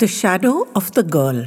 The Shadow of the Girl.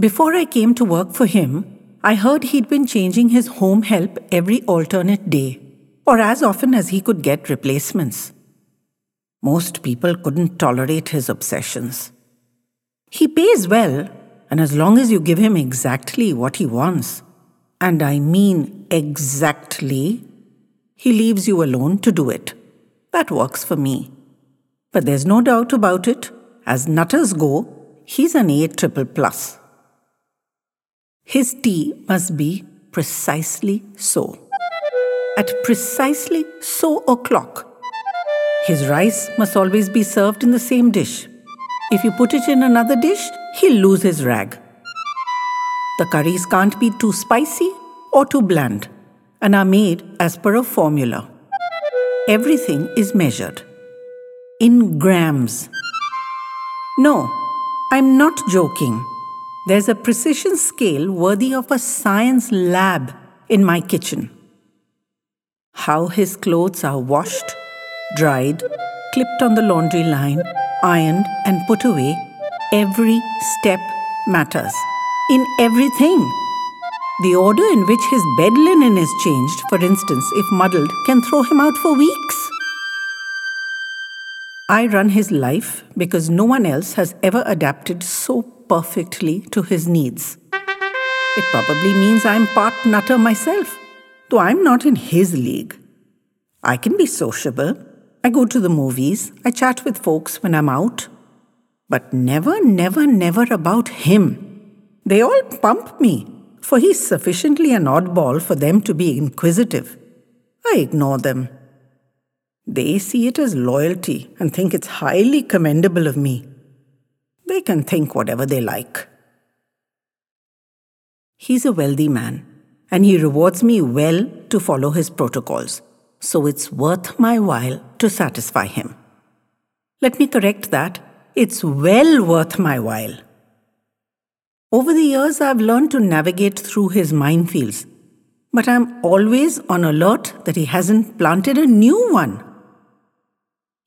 Before I came to work for him, I heard he'd been changing his home help every alternate day, or as often as he could get replacements. Most people couldn't tolerate his obsessions. He pays well, and as long as you give him exactly what he wants, and I mean exactly, he leaves you alone to do it. That works for me. But there's no doubt about it, as nutters go, he's an A triple plus. His tea must be precisely so. At precisely so o'clock. His rice must always be served in the same dish. If you put it in another dish, he'll lose his rag. The curries can't be too spicy or too bland and are made as per a formula. Everything is measured in grams. No, I'm not joking. There's a precision scale worthy of a science lab in my kitchen. How his clothes are washed, dried, clipped on the laundry line, ironed, and put away, every step matters. In everything. The order in which his bed linen is changed, for instance, if muddled, can throw him out for weeks. I run his life because no one else has ever adapted so perfectly to his needs. It probably means I'm part nutter myself, though I'm not in his league. I can be sociable. I go to the movies. I chat with folks when I'm out. But never, never, never about him. They all pump me, for he's sufficiently an oddball for them to be inquisitive. I ignore them. They see it as loyalty and think it's highly commendable of me. They can think whatever they like. He's a wealthy man, and he rewards me well to follow his protocols, so it's worth my while to satisfy him. Let me correct that. It's well worth my while. Over the years, I've learned to navigate through his minefields, but I'm always on alert that he hasn't planted a new one.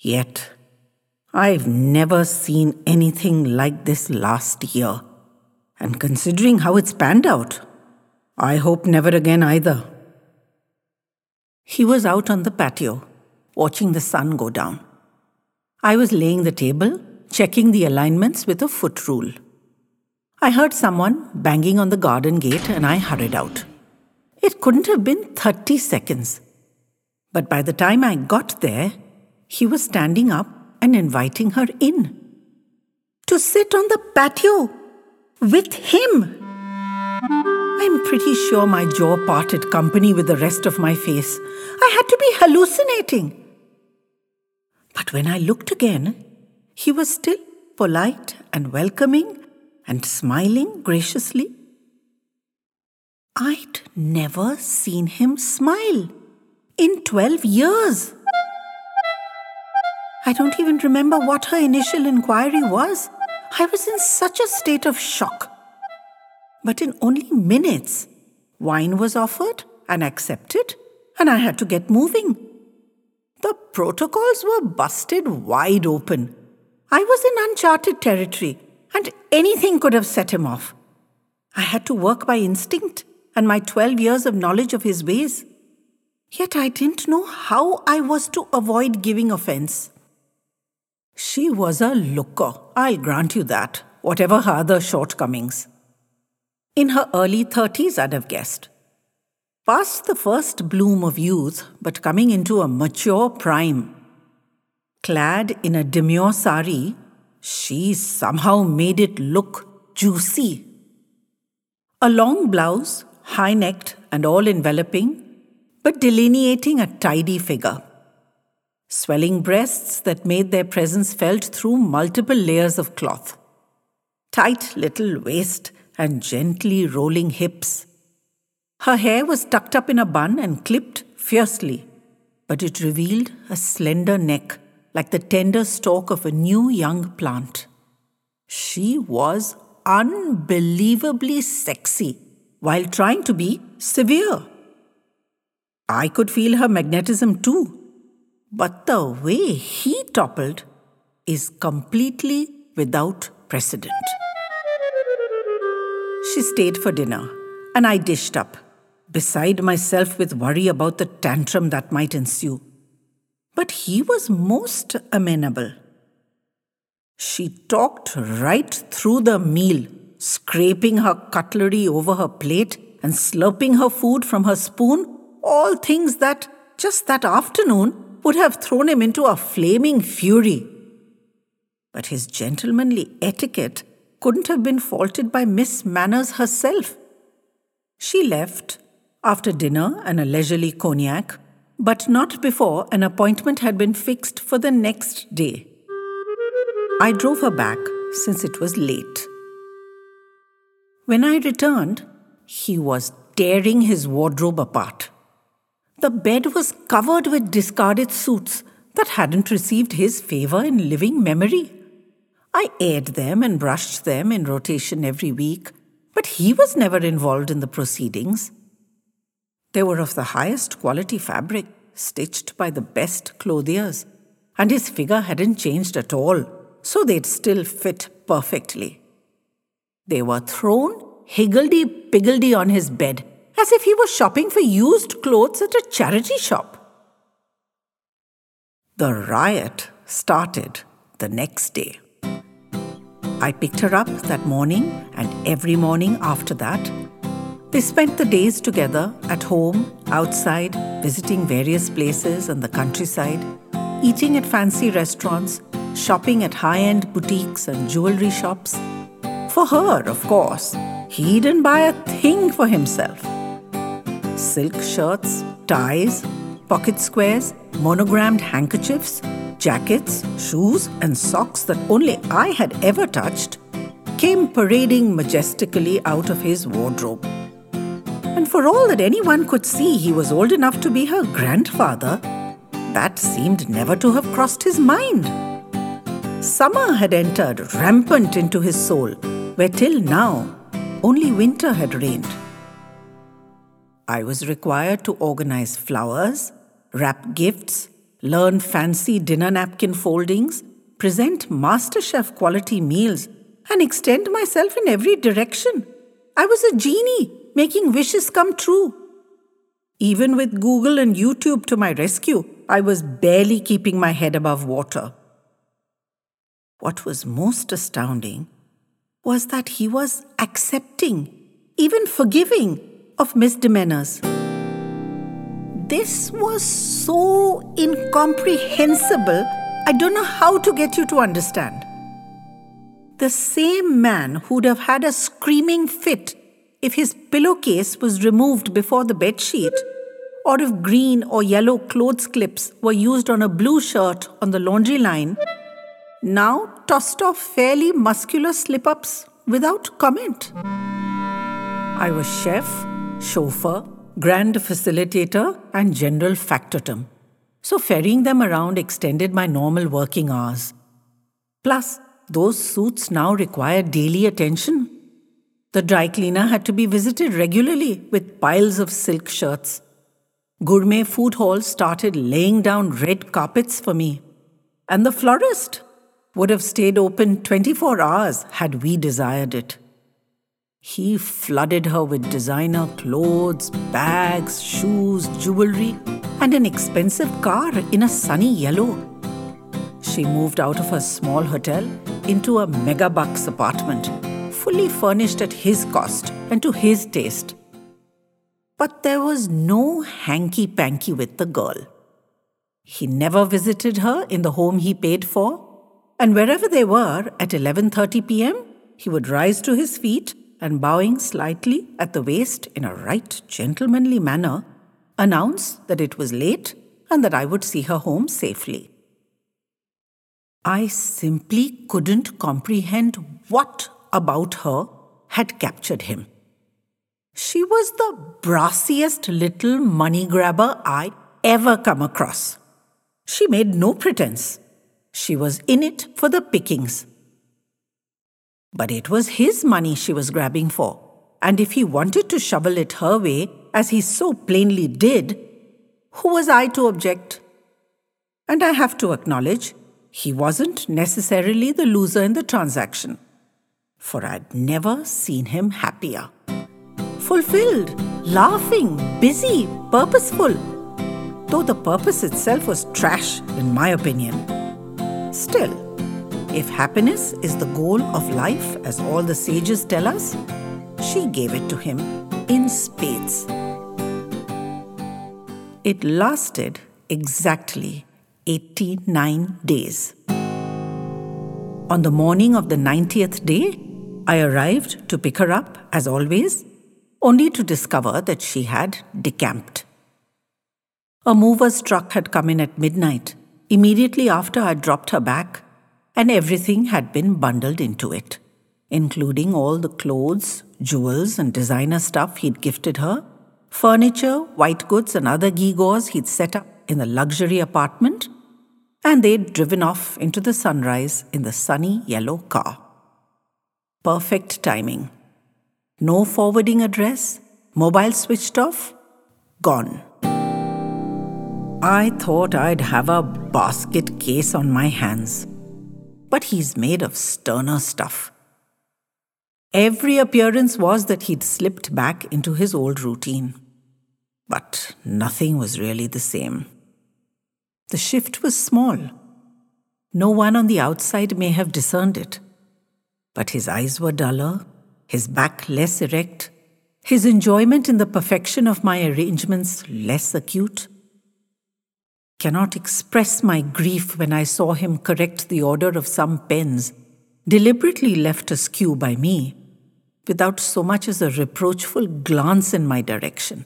Yet, I've never seen anything like this last year. And considering how it's panned out, I hope never again either. He was out on the patio, watching the sun go down. I was laying the table, checking the alignments with a foot rule. I heard someone banging on the garden gate and I hurried out. It couldn't have been 30 seconds. But by the time I got there, he was standing up and inviting her in. To sit on the patio with him. I'm pretty sure my jaw parted company with the rest of my face. I had to be hallucinating. But when I looked again, he was still polite and welcoming and smiling graciously. I'd never seen him smile in 12 years. I don't even remember what her initial inquiry was. I was in such a state of shock. But in only minutes, wine was offered and accepted, and I had to get moving. The protocols were busted wide open. I was in uncharted territory, and anything could have set him off. I had to work by instinct and my 12 years of knowledge of his ways. Yet I didn't know how I was to avoid giving offense. She was a looker, I'll grant you that, whatever her other shortcomings. In her early 30s, I'd have guessed. Past the first bloom of youth, but coming into a mature prime. Clad in a demure sari, she somehow made it look juicy. A long blouse, high necked and all enveloping, but delineating a tidy figure swelling breasts that made their presence felt through multiple layers of cloth, tight little waist, and gently rolling hips. Her hair was tucked up in a bun and clipped fiercely, but it revealed a slender neck like the tender stalk of a new young plant. She was unbelievably sexy while trying to be severe. I could feel her magnetism too but the way he toppled is completely without precedent. She stayed for dinner, and I dished up, beside myself with worry about the tantrum that might ensue. But he was most amenable. She talked right through the meal, scraping her cutlery over her plate and slurping her food from her spoon, all things that, just that afternoon, would have thrown him into a flaming fury. But his gentlemanly etiquette couldn't have been faulted by Miss Manners herself. She left after dinner and a leisurely cognac, but not before an appointment had been fixed for the next day. I drove her back since it was late. When I returned, he was tearing his wardrobe apart. The bed was covered with discarded suits that hadn't received his favor in living memory. I aired them and brushed them in rotation every week, but he was never involved in the proceedings. They were of the highest quality fabric, stitched by the best clothiers, and his figure hadn't changed at all, so they'd still fit perfectly. They were thrown higgledy-piggledy on his bed, as if he was shopping for used clothes at a charity shop. The riot started the next day. I picked her up that morning and every morning after that. They spent the days together at home, outside, visiting various places in the countryside, eating at fancy restaurants, shopping at high end boutiques and jewelry shops. For her, of course, he didn't buy a thing for himself. Silk shirts, ties, pocket squares, monogrammed handkerchiefs, jackets, shoes, and socks that only I had ever touched came parading majestically out of his wardrobe. And for all that anyone could see he was old enough to be her grandfather, that seemed never to have crossed his mind. Summer had entered rampant into his soul, where till now only winter had reigned. I was required to organize flowers, wrap gifts, learn fancy dinner napkin foldings, present MasterChef quality meals, and extend myself in every direction. I was a genie making wishes come true. Even with Google and YouTube to my rescue, I was barely keeping my head above water. What was most astounding was that he was accepting, even forgiving, of misdemeanors. This was so incomprehensible, I don't know how to get you to understand. The same man who'd have had a screaming fit if his pillowcase was removed before the bedsheet, or if green or yellow clothes clips were used on a blue shirt on the laundry line, now tossed off fairly muscular slip ups without comment. I was chef, chauffeur, grand facilitator, and general factotum. So ferrying them around extended my normal working hours. Plus, those suits now required daily attention. The dry cleaner had to be visited regularly with piles of silk shirts. Gourmet food halls started laying down red carpets for me. And the florist would have stayed open 24 hours had we desired it. He flooded her with designer clothes, bags, shoes, jewelry, and an expensive car in a sunny yellow. She moved out of her small hotel into a megabucks apartment, fully furnished at his cost and to his taste. But there was no hanky panky with the girl. He never visited her in the home he paid for, and wherever they were at 11:30 p.m., he would rise to his feet and bowing slightly at the waist in a right gentlemanly manner, announce that it was late and that I would see her home safely. I simply couldn't comprehend what about her had captured him. She was the brassiest little money grabber I'd ever come across. She made no pretense. She was in it for the pickings. But it was his money she was grabbing for, and if he wanted to shovel it her way, as he so plainly did, who was I to object? And I have to acknowledge, he wasn't necessarily the loser in the transaction, for I'd never seen him happier. Fulfilled, laughing, busy, purposeful. Though the purpose itself was trash, in my opinion. Still, if happiness is the goal of life, as all the sages tell us, she gave it to him in spades. It lasted exactly 89 days. On the morning of the 90th day, I arrived to pick her up, as always, only to discover that she had decamped. A mover's truck had come in at midnight, immediately after I dropped her back, and everything had been bundled into it, including all the clothes, jewels, and designer stuff he'd gifted her, furniture, white goods, and other gewgaws he'd set up in the luxury apartment, and they'd driven off into the sunrise in the sunny yellow car. Perfect timing. No forwarding address, mobile switched off, gone. I thought I'd have a basket case on my hands, but he's made of sterner stuff. Every appearance was that he'd slipped back into his old routine. But nothing was really the same. The shift was small. No one on the outside may have discerned it. But his eyes were duller, his back less erect, his enjoyment in the perfection of my arrangements less acute. Cannot express my grief when I saw him correct the order of some pens, deliberately left askew by me, without so much as a reproachful glance in my direction.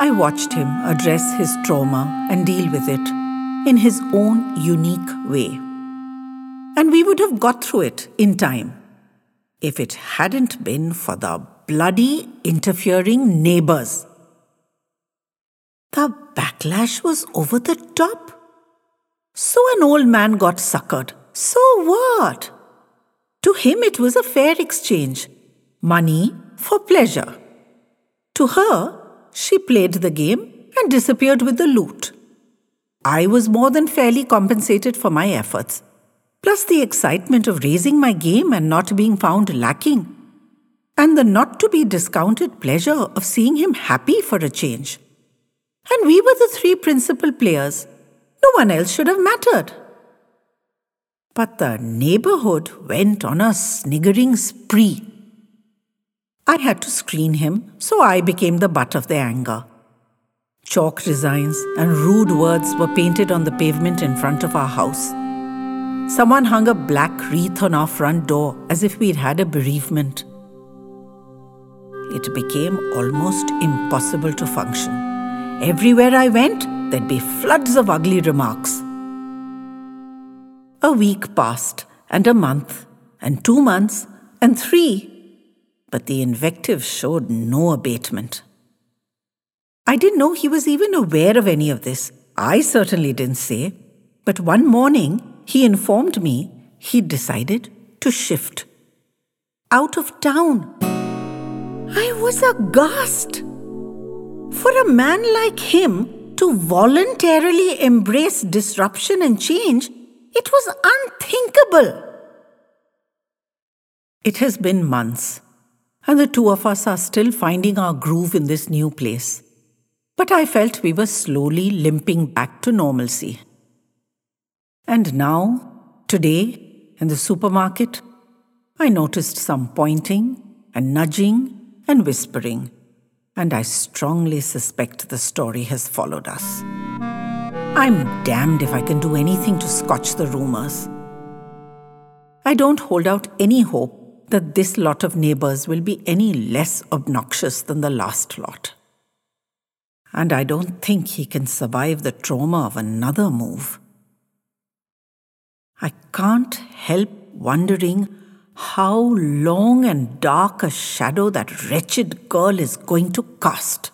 I watched him address his trauma and deal with it in his own unique way. And we would have got through it in time if it hadn't been for the bloody interfering neighbors. The backlash was over the top. So an old man got suckered. So what? To him, it was a fair exchange money for pleasure. To her, she played the game and disappeared with the loot. I was more than fairly compensated for my efforts, plus the excitement of raising my game and not being found lacking, and the not to be discounted pleasure of seeing him happy for a change. And we were the three principal players. No one else should have mattered. But the neighborhood went on a sniggering spree I had to screen him, so I became the butt of their anger. Chalk designs and rude words were painted on the pavement in front of our house. Someone hung a black wreath on our front door as if we'd had a bereavement. It became almost impossible to function. Everywhere I went, there'd be floods of ugly remarks. A week passed, and a month, and two months, and three, but the invective showed no abatement. I didn't know he was even aware of any of this. I certainly didn't say. But one morning, he informed me he'd decided to shift. Out of town. I was aghast. For a man like him to voluntarily embrace disruption and change, it was unthinkable. It has been months and the two of us are still finding our groove in this new place. But I felt we were slowly limping back to normalcy. And now, today, in the supermarket, I noticed some pointing and nudging and whispering, and I strongly suspect the story has followed us. I'm damned if I can do anything to scotch the rumors. I don't hold out any hope that this lot of neighbors will be any less obnoxious than the last lot. And I don't think he can survive the trauma of another move. I can't help wondering how long and dark a shadow that wretched girl is going to cast.